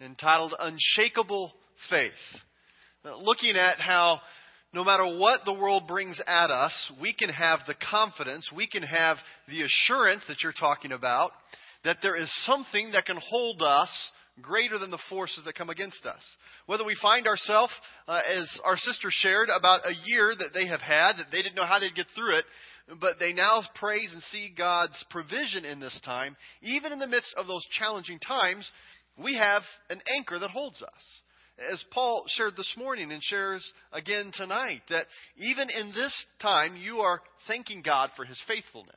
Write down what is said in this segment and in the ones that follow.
entitled Unshakable Faith. Looking at how no matter what the world brings at us, we can have the confidence, we can have the assurance that you're talking about, that there is something that can hold us greater than the forces that come against us. Whether we find ourselves, uh, as our sister shared, about a year that they have had, that they didn't know how they'd get through it, but they now praise and see God's provision in this time. Even in the midst of those challenging times, we have an anchor that holds us. As Paul shared this morning and shares again tonight, that even in this time, you are thanking God for his faithfulness.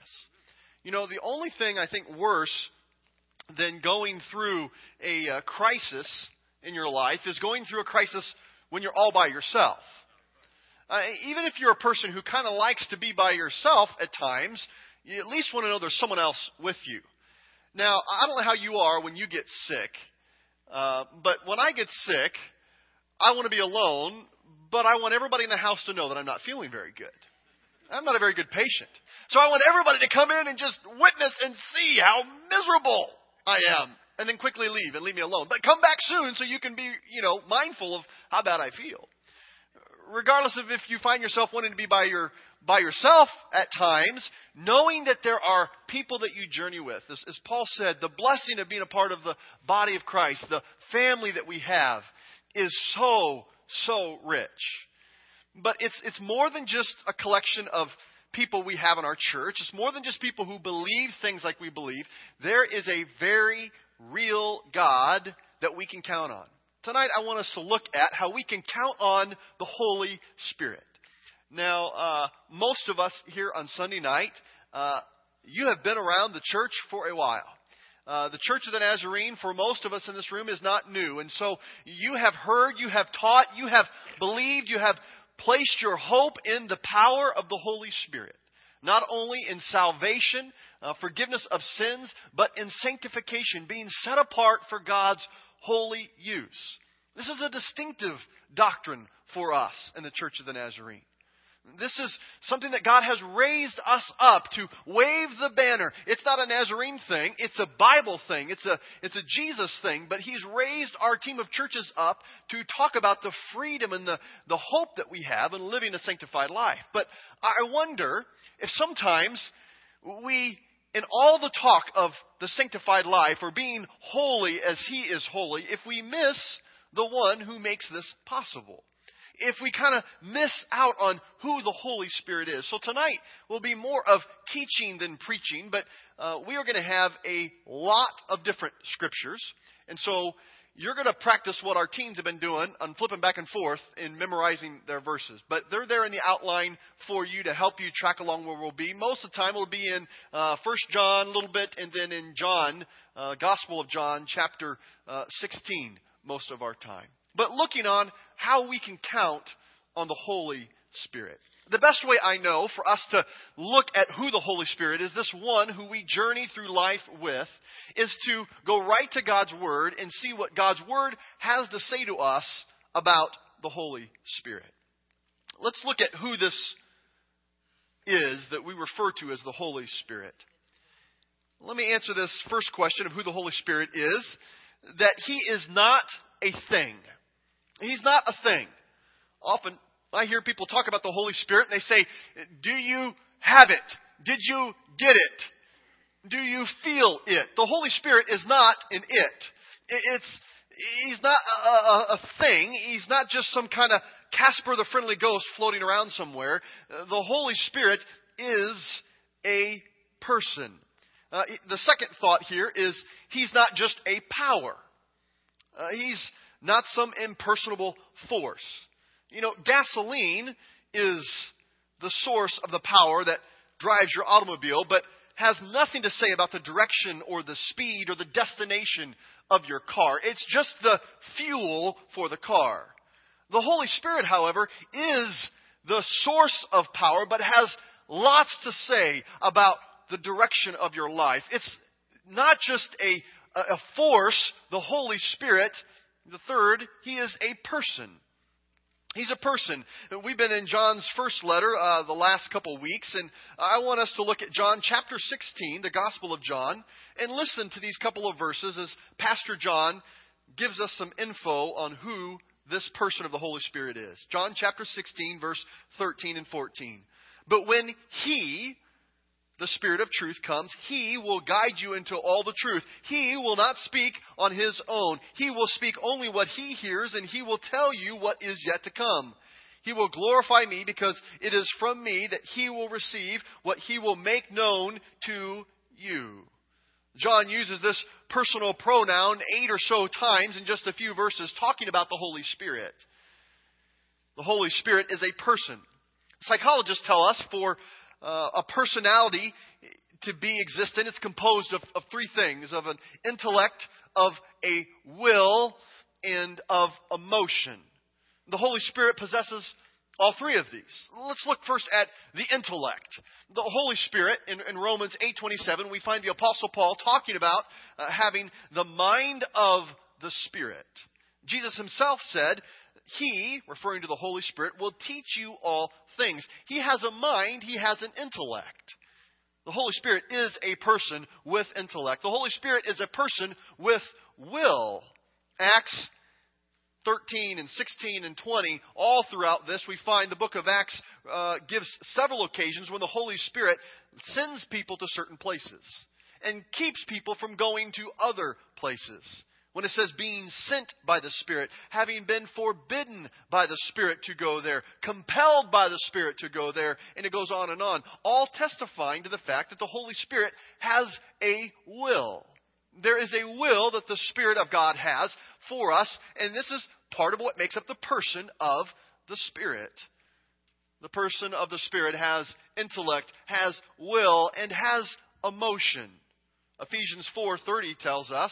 You know, the only thing I think worse than going through a uh, crisis in your life is going through a crisis when you're all by yourself. Uh, even if you're a person who kind of likes to be by yourself at times, you at least want to know there's someone else with you. Now, I don't know how you are when you get sick, uh, but when I get sick, I want to be alone, but I want everybody in the house to know that I'm not feeling very good. I'm not a very good patient. So I want everybody to come in and just witness and see how miserable I am, and then quickly leave and leave me alone. But come back soon so you can be, you know, mindful of how bad I feel regardless of if you find yourself wanting to be by your by yourself at times, knowing that there are people that you journey with. As, as, Paul said, the blessing of being a part of the body of Christ, the family that we have, is so, so rich. But it's, it's more than just a collection of people we have in our church. It's more than just people who believe things like we believe. There is a very real God that we can count on. Tonight, I want us to look at how we can count on the Holy Spirit. Now, uh, most of us here on Sunday night, uh, you have been around the church for a while. Uh, the Church of the Nazarene, for most of us in this room, is not new. And so you have heard, you have taught, you have believed, you have placed your hope in the power of the Holy Spirit. Not only in salvation, uh, forgiveness of sins, but in sanctification, being set apart for God's holy use. This is a distinctive doctrine for us in the Church of the Nazarene. This is something that God has raised us up to wave the banner. It's not a Nazarene thing, it's a Bible thing, it's a, it's a Jesus thing, but He's raised our team of churches up to talk about the freedom and the, the hope that we have in living a sanctified life. But I wonder if sometimes we in all the talk of the sanctified life or being holy as He is holy, if we miss the one who makes this possible, if we kind of miss out on who the Holy Spirit is. So tonight will be more of teaching than preaching, but uh, we are going to have a lot of different scriptures. And so you're going to practice what our teens have been doing on flipping back and forth in memorizing their verses. But they're there in the outline for you to help you track along where we'll be. Most of the time, we'll be in uh, First John a little bit, and then in John, uh, Gospel of John, chapter uh, 16, most of our time. But looking on how we can count on the Holy Spirit the best way I know for us to look at who the Holy Spirit is, this one who we journey through life with, is to go right to God's Word and see what God's Word has to say to us about the Holy Spirit. Let's look at who this is that we refer to as the Holy Spirit. Let me answer this first question of who the Holy Spirit is that He is not a thing. He's not a thing. Often I hear people talk about the Holy Spirit and they say, Do you have it? Did you get it? Do you feel it? The Holy Spirit is not an it. It's, he's not a, a, a thing. He's not just some kind of Casper the Friendly Ghost floating around somewhere. The Holy Spirit is a person. Uh, the second thought here is he's not just a power. Uh, he's not some impersonable force. You know, gasoline is the source of the power that drives your automobile, but has nothing to say about the direction or the speed or the destination of your car. It's just the fuel for the car. The Holy Spirit, however, is the source of power, but has lots to say about the direction of your life. It's not just a, a force, the Holy Spirit. The third, He is a person. He's a person. We've been in John's first letter uh, the last couple weeks, and I want us to look at John chapter 16, the Gospel of John, and listen to these couple of verses as Pastor John gives us some info on who this person of the Holy Spirit is. John chapter 16, verse 13 and 14. But when He, the Spirit of truth, comes, He will guide you into all the truth. He will not speak on His own. He will speak only what He hears, and He will tell you what is yet to come. He will glorify me because it is from me that He will receive what He will make known to you. John uses this personal pronoun eight or so times in just a few verses, talking about the Holy Spirit. The Holy Spirit is a person. Psychologists tell us for uh, a personality to be existent, it's composed of, of three things of an intellect, of a will, and of emotion. The Holy Spirit possesses all three of these. Let's look first at the intellect. The Holy Spirit in, in Romans 8:27, we find the apostle Paul talking about uh, having the mind of the Spirit. Jesus himself said, he, referring to the Holy Spirit, will teach you all things. He has a mind, he has an intellect. The Holy Spirit is a person with intellect. The Holy Spirit is a person with will. Acts 13 and 16 and 20, all throughout this, we find the book of Acts uh, gives several occasions when the Holy Spirit sends people to certain places and keeps people from going to other places. When it says being sent by the Spirit, having been forbidden by the Spirit to go there, compelled by the Spirit to go there, and it goes on and on, all testifying to the fact that the Holy Spirit has a will. There is a will that the Spirit of God has for us, and this is part of what makes up the person of the Spirit. The person of the Spirit has intellect, has will, and has emotion. Ephesians 4:30 tells us,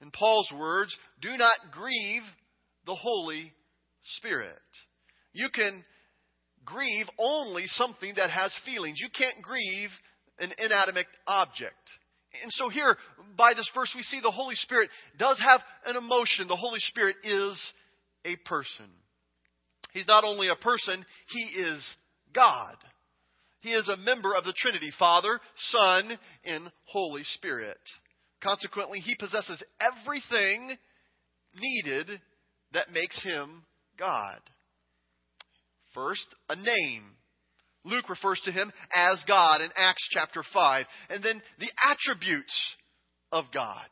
in Paul's words, "Do not grieve the Holy Spirit." You can grieve only something that has feelings. You can't grieve an inanimate object. And so here, by this verse, we see the Holy Spirit does have an emotion. The Holy Spirit is a person. He's not only a person, He is God. He is a member of the Trinity Father, Son, and Holy Spirit. Consequently, He possesses everything needed that makes Him God. First, a name. Luke refers to him as God in Acts chapter 5. And then the attributes of God.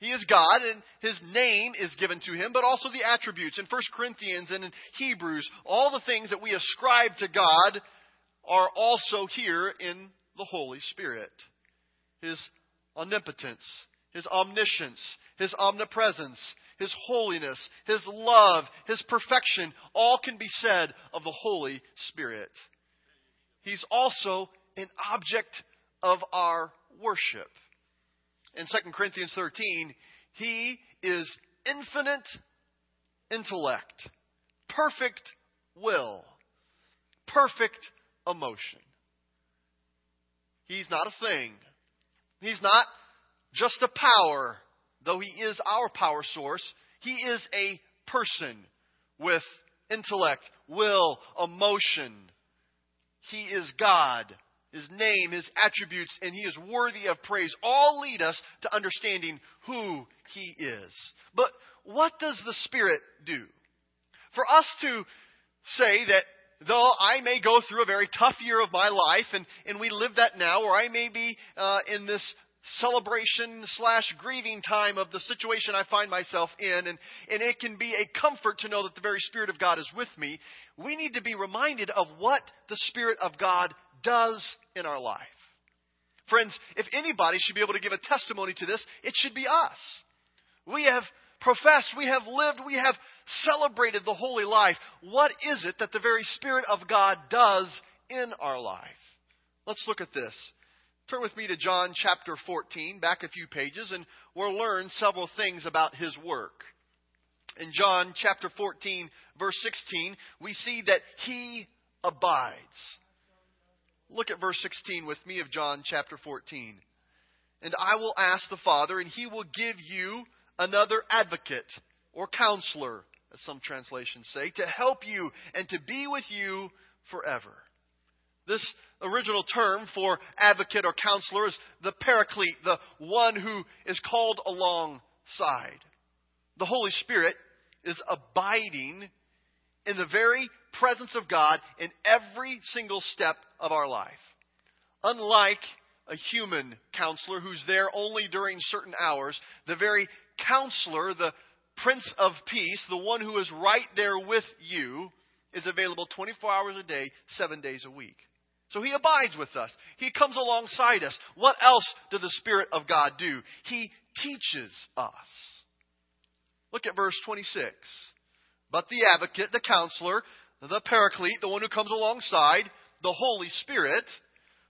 He is God, and his name is given to him, but also the attributes. In 1 Corinthians and in Hebrews, all the things that we ascribe to God are also here in the Holy Spirit. His omnipotence, his omniscience, his omnipresence, his holiness, His love, His perfection, all can be said of the Holy Spirit. He's also an object of our worship. In 2 Corinthians 13, He is infinite intellect, perfect will, perfect emotion. He's not a thing. He's not just a power though he is our power source, he is a person with intellect, will, emotion. He is God. His name, his attributes, and he is worthy of praise all lead us to understanding who he is. But what does the Spirit do? For us to say that though I may go through a very tough year of my life, and, and we live that now, or I may be uh, in this celebration slash grieving time of the situation I find myself in, and, and it can be a comfort to know that the very Spirit of God is with me. We need to be reminded of what the Spirit of God does in our life. Friends, if anybody should be able to give a testimony to this, it should be us. We have professed, we have lived, we have celebrated the holy life. What is it that the very Spirit of God does in our life? Let's look at this. Turn with me to John chapter 14, back a few pages, and we'll learn several things about his work. In John chapter 14, verse 16, we see that he abides. Look at verse 16 with me of John chapter 14. And I will ask the Father, and he will give you another advocate or counselor, as some translations say, to help you and to be with you forever. This original term for advocate or counselor is the paraclete, the one who is called alongside. the Holy Spirit is abiding in the very presence of God in every single step of our life. Unlike a human counselor who's there only during certain hours, the very counselor, the Prince of Peace, the one who is right there with you, is available 24 hours a day, seven days a week. So he abides with us. He comes alongside us. What else does the Spirit of God do? He teaches us. Look at verse 26. But the advocate, the counselor, the paraclete, the one who comes alongside, the Holy Spirit,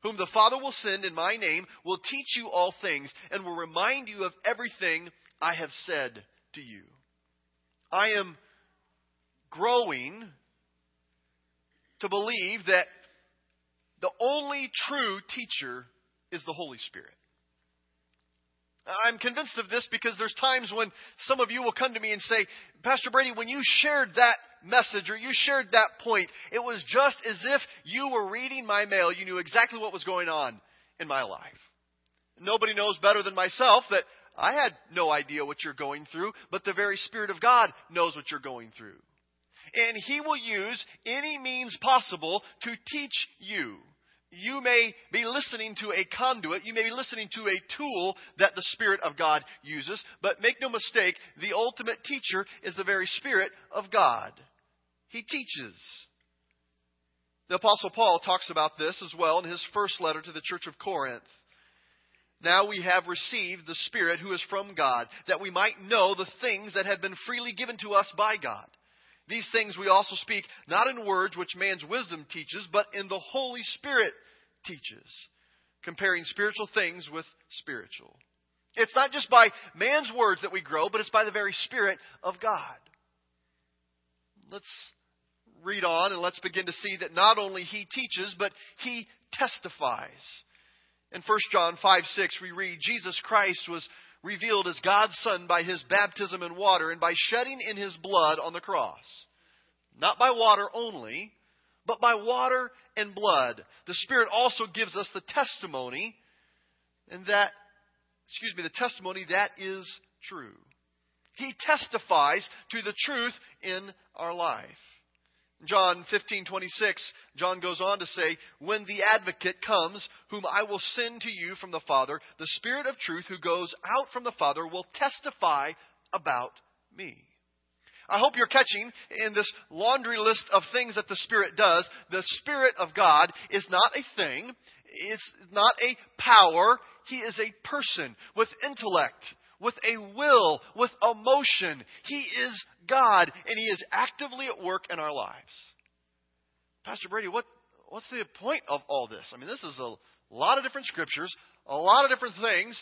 whom the Father will send in my name, will teach you all things and will remind you of everything I have said to you. I am growing to believe that the only true teacher is the Holy Spirit. I'm convinced of this because there's times when some of you will come to me and say, Pastor Brady, when you shared that message or you shared that point, it was just as if you were reading my mail. You knew exactly what was going on in my life. Nobody knows better than myself that I had no idea what you're going through, but the very Spirit of God knows what you're going through. And He will use any means possible to teach you you may be listening to a conduit, you may be listening to a tool that the Spirit of God uses, but make no mistake, the ultimate teacher is the very Spirit of God. He teaches. The Apostle Paul talks about this as well in his first letter to the church of Corinth. Now we have received the Spirit who is from God, that we might know the things that have been freely given to us by God. These things we also speak not in words which man's wisdom teaches, but in the Holy Spirit teaches, comparing spiritual things with spiritual. It's not just by man's words that we grow, but it's by the very Spirit of God. Let's read on and let's begin to see that not only he teaches, but he testifies. In 1 John 5 6, we read, Jesus Christ was revealed as God's Son by his baptism in water and by shedding in his blood on the cross. Not by water only, but by water and blood. The Spirit also gives us the testimony, and that, excuse me, the testimony that is true. He testifies to the truth in our life. John 15:26 John goes on to say when the advocate comes whom I will send to you from the Father the spirit of truth who goes out from the Father will testify about me. I hope you're catching in this laundry list of things that the Spirit does. The Spirit of God is not a thing. It's not a power. He is a person with intellect, with a will, with emotion. He is God, and He is actively at work in our lives. Pastor Brady, what, what's the point of all this? I mean, this is a lot of different scriptures, a lot of different things,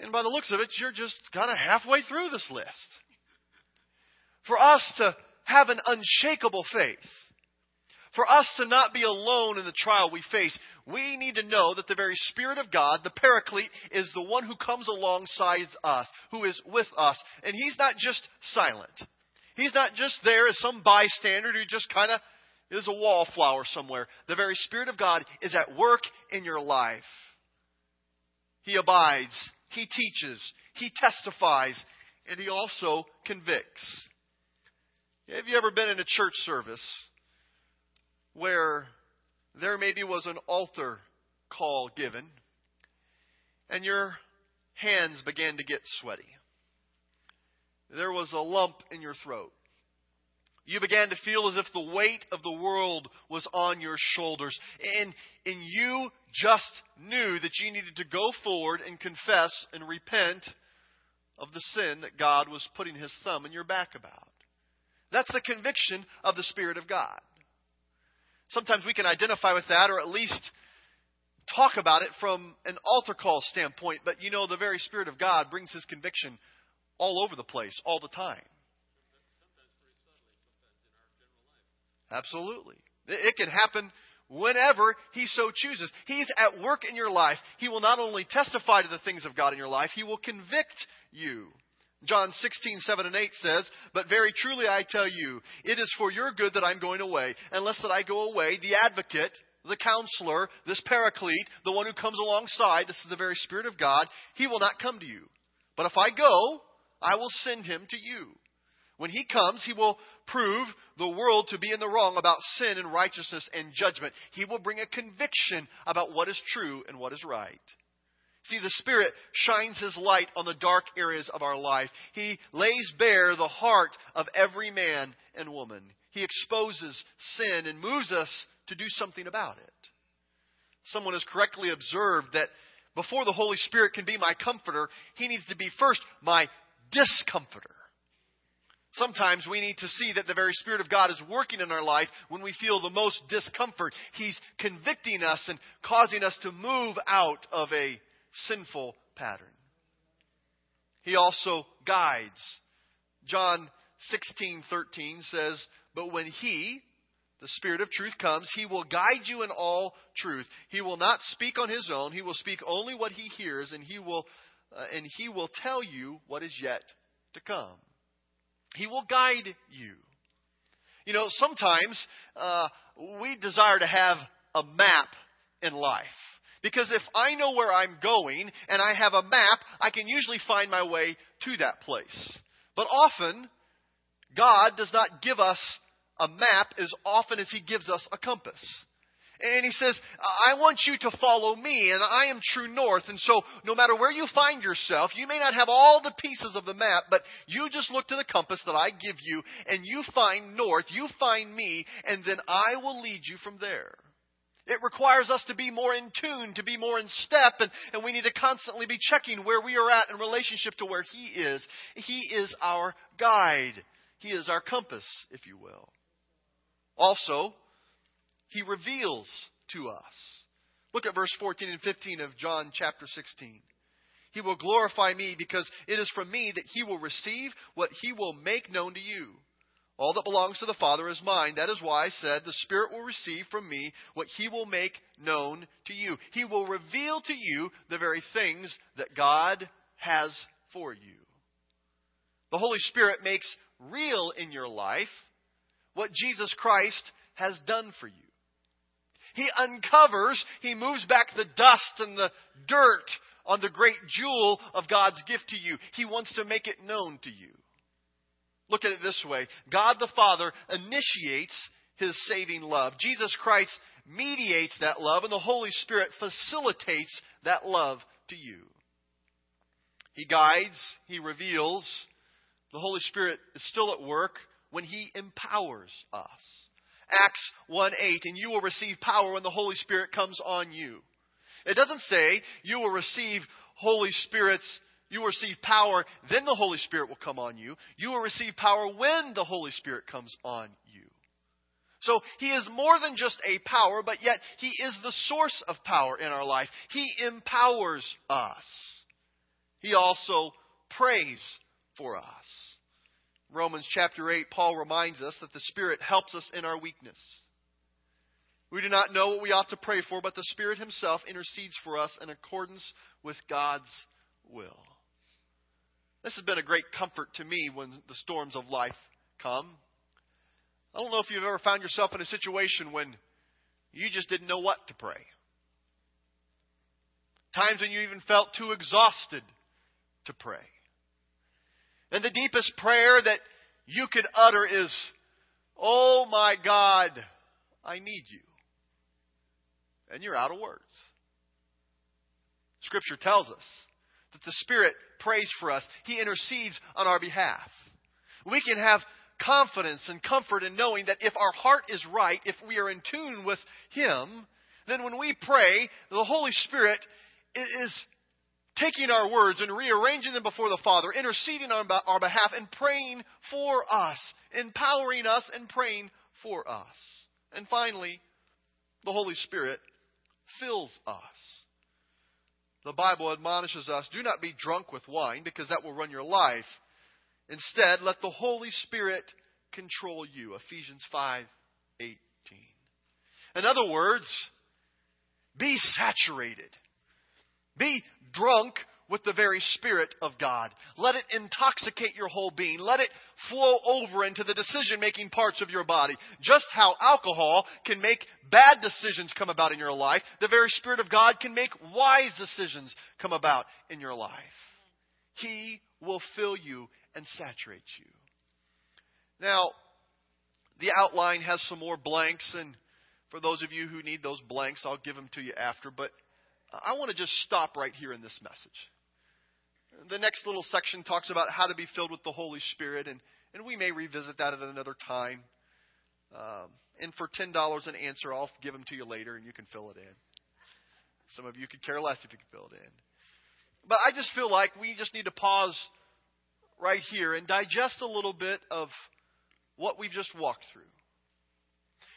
and by the looks of it, you're just kind of halfway through this list. For us to have an unshakable faith, for us to not be alone in the trial we face, we need to know that the very Spirit of God, the Paraclete, is the one who comes alongside us, who is with us. And He's not just silent. He's not just there as some bystander who just kind of is a wallflower somewhere. The very Spirit of God is at work in your life. He abides, He teaches, He testifies, and He also convicts. Have you ever been in a church service where there maybe was an altar call given and your hands began to get sweaty? There was a lump in your throat. You began to feel as if the weight of the world was on your shoulders. And, and you just knew that you needed to go forward and confess and repent of the sin that God was putting his thumb in your back about. That's the conviction of the Spirit of God. Sometimes we can identify with that or at least talk about it from an altar call standpoint, but you know, the very Spirit of God brings His conviction all over the place, all the time. Absolutely. It can happen whenever He so chooses. He's at work in your life. He will not only testify to the things of God in your life, He will convict you. John 16, 7 and 8 says, But very truly I tell you, it is for your good that I'm going away. Unless that I go away, the advocate, the counselor, this paraclete, the one who comes alongside, this is the very Spirit of God, he will not come to you. But if I go, I will send him to you. When he comes, he will prove the world to be in the wrong about sin and righteousness and judgment. He will bring a conviction about what is true and what is right. See, the Spirit shines His light on the dark areas of our life. He lays bare the heart of every man and woman. He exposes sin and moves us to do something about it. Someone has correctly observed that before the Holy Spirit can be my comforter, He needs to be first my discomforter. Sometimes we need to see that the very Spirit of God is working in our life when we feel the most discomfort. He's convicting us and causing us to move out of a sinful pattern. He also guides. John 16:13 says, "But when he, the Spirit of truth comes, he will guide you in all truth. He will not speak on his own, he will speak only what he hears and he will uh, and he will tell you what is yet to come." He will guide you. You know, sometimes uh, we desire to have a map in life. Because if I know where I'm going and I have a map, I can usually find my way to that place. But often, God does not give us a map as often as He gives us a compass. And he says, I want you to follow me, and I am true north. And so, no matter where you find yourself, you may not have all the pieces of the map, but you just look to the compass that I give you, and you find north, you find me, and then I will lead you from there. It requires us to be more in tune, to be more in step, and, and we need to constantly be checking where we are at in relationship to where He is. He is our guide. He is our compass, if you will. Also, he reveals to us. Look at verse 14 and 15 of John chapter 16. He will glorify me because it is from me that he will receive what he will make known to you. All that belongs to the Father is mine. That is why I said, The Spirit will receive from me what He will make known to you. He will reveal to you the very things that God has for you. The Holy Spirit makes real in your life what Jesus Christ has done for you. He uncovers, he moves back the dust and the dirt on the great jewel of God's gift to you. He wants to make it known to you. Look at it this way God the Father initiates his saving love. Jesus Christ mediates that love, and the Holy Spirit facilitates that love to you. He guides, he reveals. The Holy Spirit is still at work when he empowers us. Acts 1 8, and you will receive power when the Holy Spirit comes on you. It doesn't say you will receive Holy Spirit's, you will receive power, then the Holy Spirit will come on you. You will receive power when the Holy Spirit comes on you. So he is more than just a power, but yet he is the source of power in our life. He empowers us. He also prays for us. Romans chapter 8, Paul reminds us that the Spirit helps us in our weakness. We do not know what we ought to pray for, but the Spirit Himself intercedes for us in accordance with God's will. This has been a great comfort to me when the storms of life come. I don't know if you've ever found yourself in a situation when you just didn't know what to pray. Times when you even felt too exhausted to pray. And the deepest prayer that you could utter is, Oh my God, I need you. And you're out of words. Scripture tells us that the Spirit prays for us, He intercedes on our behalf. We can have confidence and comfort in knowing that if our heart is right, if we are in tune with Him, then when we pray, the Holy Spirit is taking our words and rearranging them before the Father, interceding on our behalf, and praying for us, empowering us and praying for us. And finally, the Holy Spirit fills us. The Bible admonishes us do not be drunk with wine, because that will run your life. Instead, let the Holy Spirit control you. Ephesians 5 18. In other words, be saturated be drunk with the very Spirit of God. Let it intoxicate your whole being. Let it flow over into the decision making parts of your body. Just how alcohol can make bad decisions come about in your life, the very Spirit of God can make wise decisions come about in your life. He will fill you and saturate you. Now, the outline has some more blanks, and for those of you who need those blanks, I'll give them to you after. But I want to just stop right here in this message. The next little section talks about how to be filled with the Holy Spirit, and, and we may revisit that at another time. Um, and for $10 an answer, I'll give them to you later, and you can fill it in. Some of you could care less if you could fill it in. But I just feel like we just need to pause right here and digest a little bit of what we've just walked through.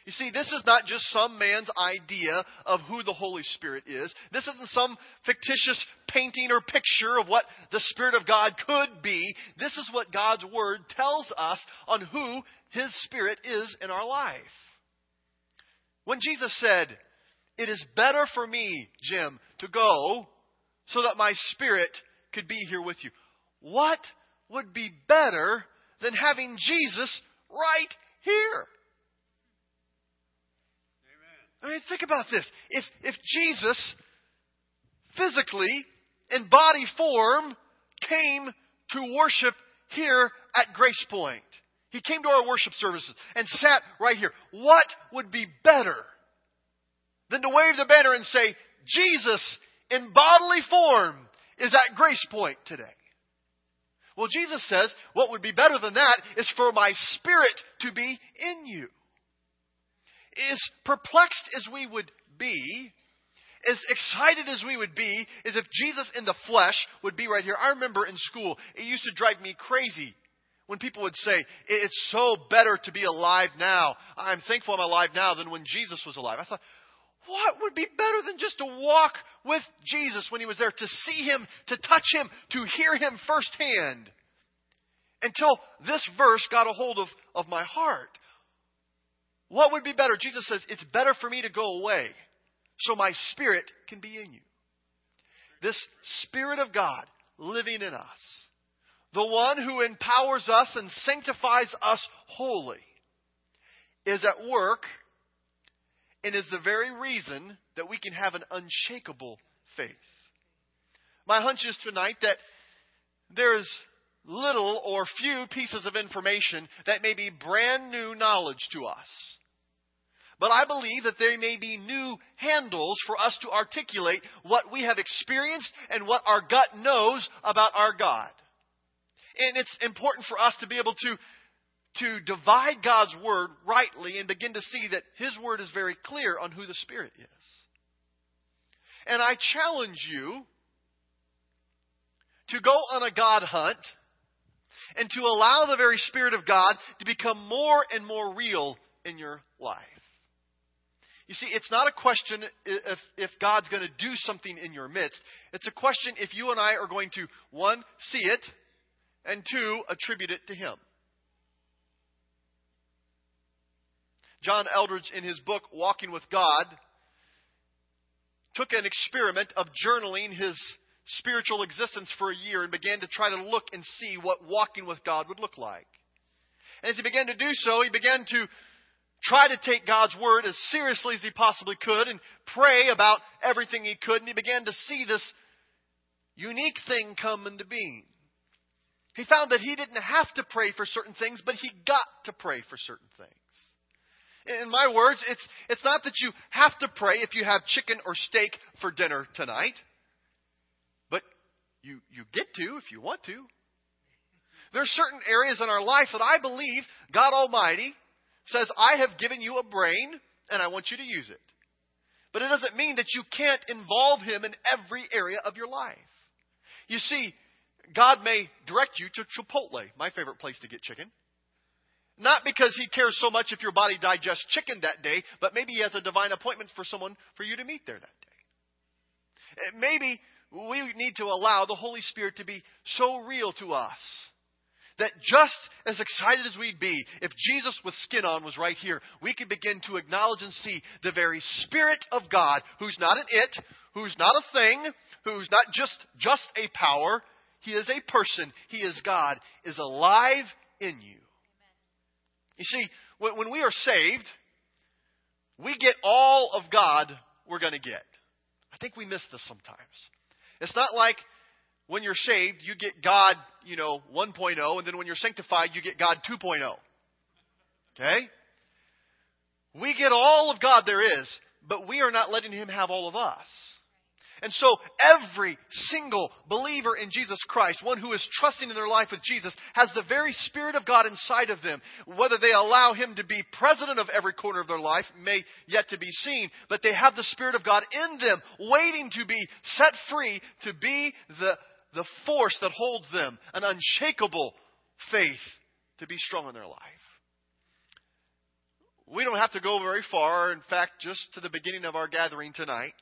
You see, this is not just some man's idea of who the Holy Spirit is. This isn't some fictitious painting or picture of what the Spirit of God could be. This is what God's Word tells us on who His Spirit is in our life. When Jesus said, It is better for me, Jim, to go so that my Spirit could be here with you. What would be better than having Jesus right here? I mean, think about this. If, if Jesus physically, in body form, came to worship here at Grace Point, he came to our worship services and sat right here, what would be better than to wave the banner and say, Jesus in bodily form is at Grace Point today? Well, Jesus says, what would be better than that is for my spirit to be in you as perplexed as we would be, as excited as we would be, is if Jesus in the flesh would be right here. I remember in school, it used to drive me crazy when people would say, It's so better to be alive now. I'm thankful I'm alive now than when Jesus was alive. I thought, what would be better than just to walk with Jesus when he was there, to see him, to touch him, to hear him firsthand? Until this verse got a hold of, of my heart. What would be better? Jesus says, It's better for me to go away so my spirit can be in you. This Spirit of God living in us, the one who empowers us and sanctifies us wholly, is at work and is the very reason that we can have an unshakable faith. My hunch is tonight that there's little or few pieces of information that may be brand new knowledge to us. But I believe that there may be new handles for us to articulate what we have experienced and what our gut knows about our God. And it's important for us to be able to, to divide God's Word rightly and begin to see that His Word is very clear on who the Spirit is. And I challenge you to go on a God hunt and to allow the very Spirit of God to become more and more real in your life. You see, it's not a question if, if God's going to do something in your midst. It's a question if you and I are going to, one, see it, and two, attribute it to Him. John Eldredge, in his book, Walking with God, took an experiment of journaling his spiritual existence for a year and began to try to look and see what walking with God would look like. And as he began to do so, he began to try to take God's word as seriously as he possibly could and pray about everything he could. And he began to see this unique thing come into being. He found that he didn't have to pray for certain things, but he got to pray for certain things. In my words, it's, it's not that you have to pray if you have chicken or steak for dinner tonight, but you, you get to if you want to. There are certain areas in our life that I believe God Almighty says, I have given you a brain and I want you to use it. But it doesn't mean that you can't involve Him in every area of your life. You see, God may direct you to Chipotle, my favorite place to get chicken. Not because He cares so much if your body digests chicken that day, but maybe He has a divine appointment for someone for you to meet there that day. Eh, maybe we need to allow the Holy Spirit to be so real to us that just as excited as we'd be if Jesus with skin on was right here, we could begin to acknowledge and see the very Spirit of God, who's not an it, who's not a thing, who's not just, just a power. He is a person. He is God, is alive in you. You see, when, we are saved, we get all of God we're going to get. I think we miss this sometimes. It's not like when you're saved, you get God, you know, 1.0, and then when you're sanctified, you get God 2.0. Okay? We get all of God there is, but we are not letting Him have all of us. And so every single believer in Jesus Christ, one who is trusting in their life with Jesus, has the very Spirit of God inside of them. Whether they allow Him to be president of every corner of their life may yet to be seen, but they have the Spirit of God in them, waiting to be set free to be the, the force that holds them, an unshakable faith to be strong in their life. We don't have to go very far, in fact, just to the beginning of our gathering tonight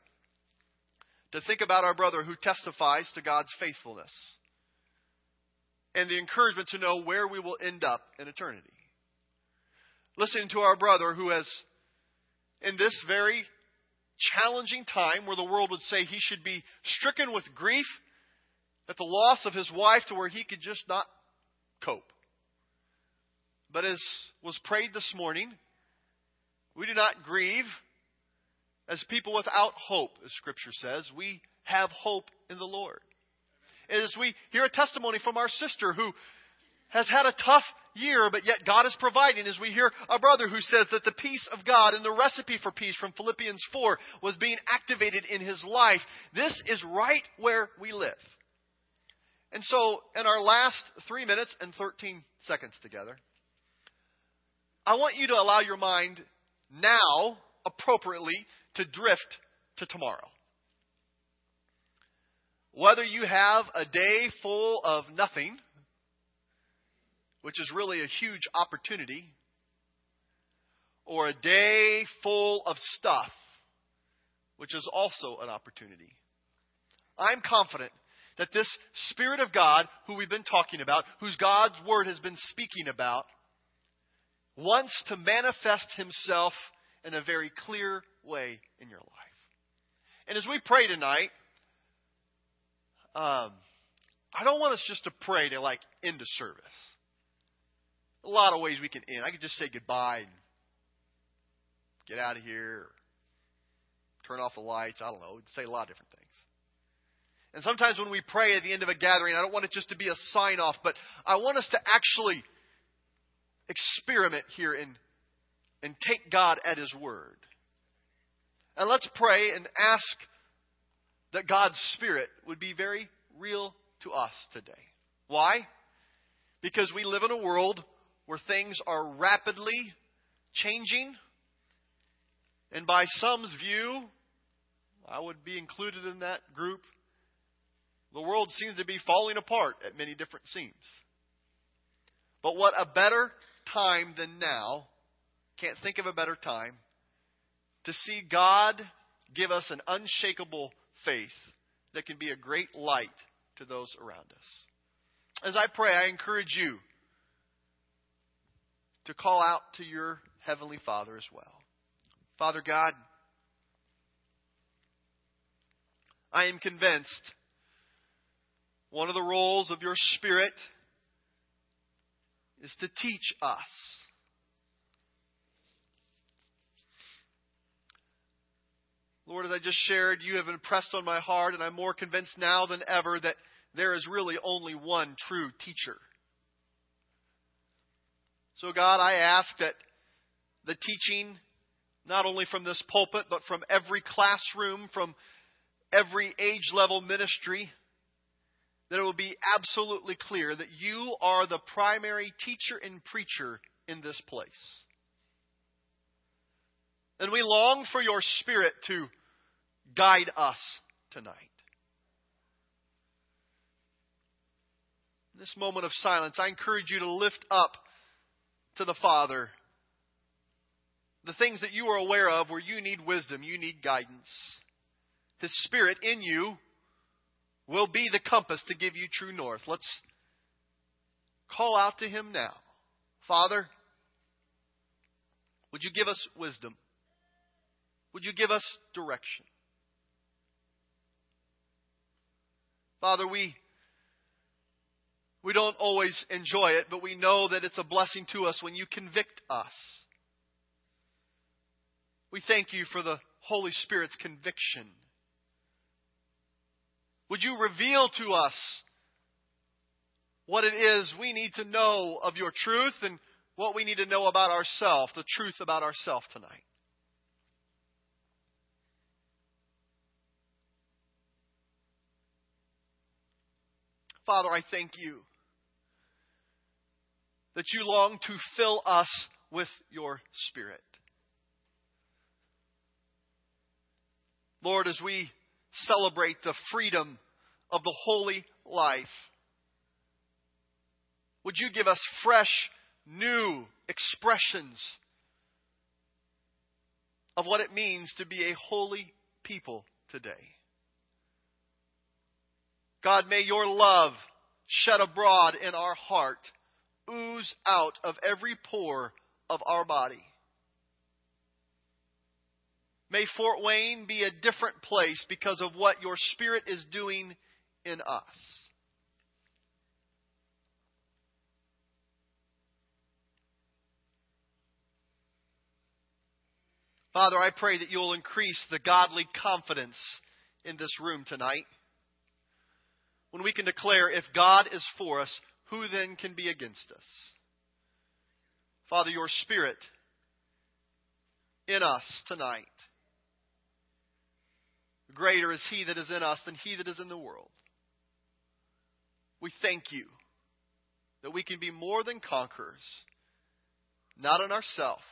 to think about our brother who testifies to God's faithfulness and the encouragement to know where we will end up in eternity. Listening to our brother who has, in this very challenging time where the world would say he should be stricken with grief at the loss of his wife to where he could just not cope. But as was prayed this morning, we do not grieve as people without hope, as Scripture says. We have hope in the Lord. As we hear a testimony from our sister who has had a tough year, but yet God is providing. As we hear a brother who says that the peace of God and the recipe for peace from Philippians 4 was being activated in his life. This is right where we live. And so, in our last three minutes and 13 seconds together, I want you to allow your mind now appropriately to drift to tomorrow. Whether you have a day full of nothing, which is really a huge opportunity, or a day full of stuff, which is also an opportunity. I'm confident that this Spirit of God, who we've been talking about, whose God's Word has been speaking about, wants to manifest Himself in a very clear way in your life. And as we pray tonight, um, I don't want us just to pray to like end a service. A lot of ways we can end. I could just say goodbye and get out of here, turn off the lights. I don't know. Say a lot of different things. And sometimes when we pray at the end of a gathering, I don't want it just to be a sign off, but I want us to actually experiment here and, and take God at His word. And let's pray and ask that God's Spirit would be very real to us today. Why? Because we live in a world where things are rapidly changing. And by some's view, I would be included in that group, the world seems to be falling apart at many different seams. But what a better time than now, can't think of a better time, to see God give us an unshakable faith that can be a great light to those around us. As I pray, I encourage you to call out to your Heavenly Father as well. Father God, I am convinced one of the roles of your Spirit is to teach us Lord, as I just shared, you have impressed on my heart, and I'm more convinced now than ever that there is really only one true teacher. So, God, I ask that the teaching, not only from this pulpit, but from every classroom, from every age level ministry, that it will be absolutely clear that you are the primary teacher and preacher in this place. And we long for your Spirit to guide us tonight. In this moment of silence, I encourage you to lift up to the Father the things that you are aware of where you need wisdom, you need guidance. His Spirit in you will be the compass to give you true north. Let's call out to Him now. Father, would you give us wisdom? Would you give us direction? Father, we we don't always enjoy it, but we know that it's a blessing to us when you convict us. We thank you for the Holy Spirit's conviction. Would you reveal to us what it is we need to know of your truth and what we need to know about ourselves, the truth about ourselves tonight? Father, I thank you that you long to fill us with your Spirit. Lord, as we celebrate the freedom of the holy life, would you give us fresh, new expressions of what it means to be a holy people today? God, may your love shed abroad in our heart ooze out of every pore of our body. May Fort Wayne be a different place because of what your Spirit is doing in us. Father, I pray that you'll increase the godly confidence in this room tonight when we can declare, if God is for us, who then can be against us? Father, your Spirit in us tonight. Greater is He that is in us than He that is in the world. We thank you that we can be more than conquerors, not in ourselves,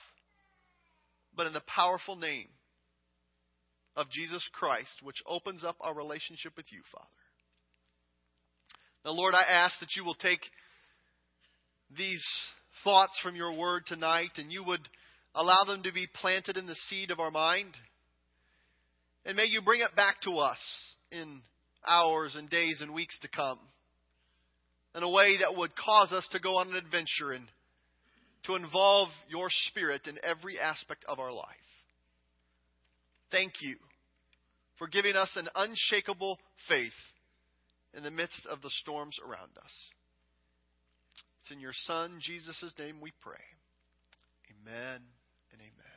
but in the powerful name of Jesus Christ, which opens up our relationship with you, Father. Now, Lord, I ask that you will take these thoughts from your word tonight and you would allow them to be planted in the seed of our mind. And may you bring it back to us in hours and days and weeks to come in a way that would cause us to go on an adventure and to involve your spirit in every aspect of our life. Thank you for giving us an unshakable faith in the midst of the storms around us. It's in your Son, Jesus' name, we pray. Amen and amen.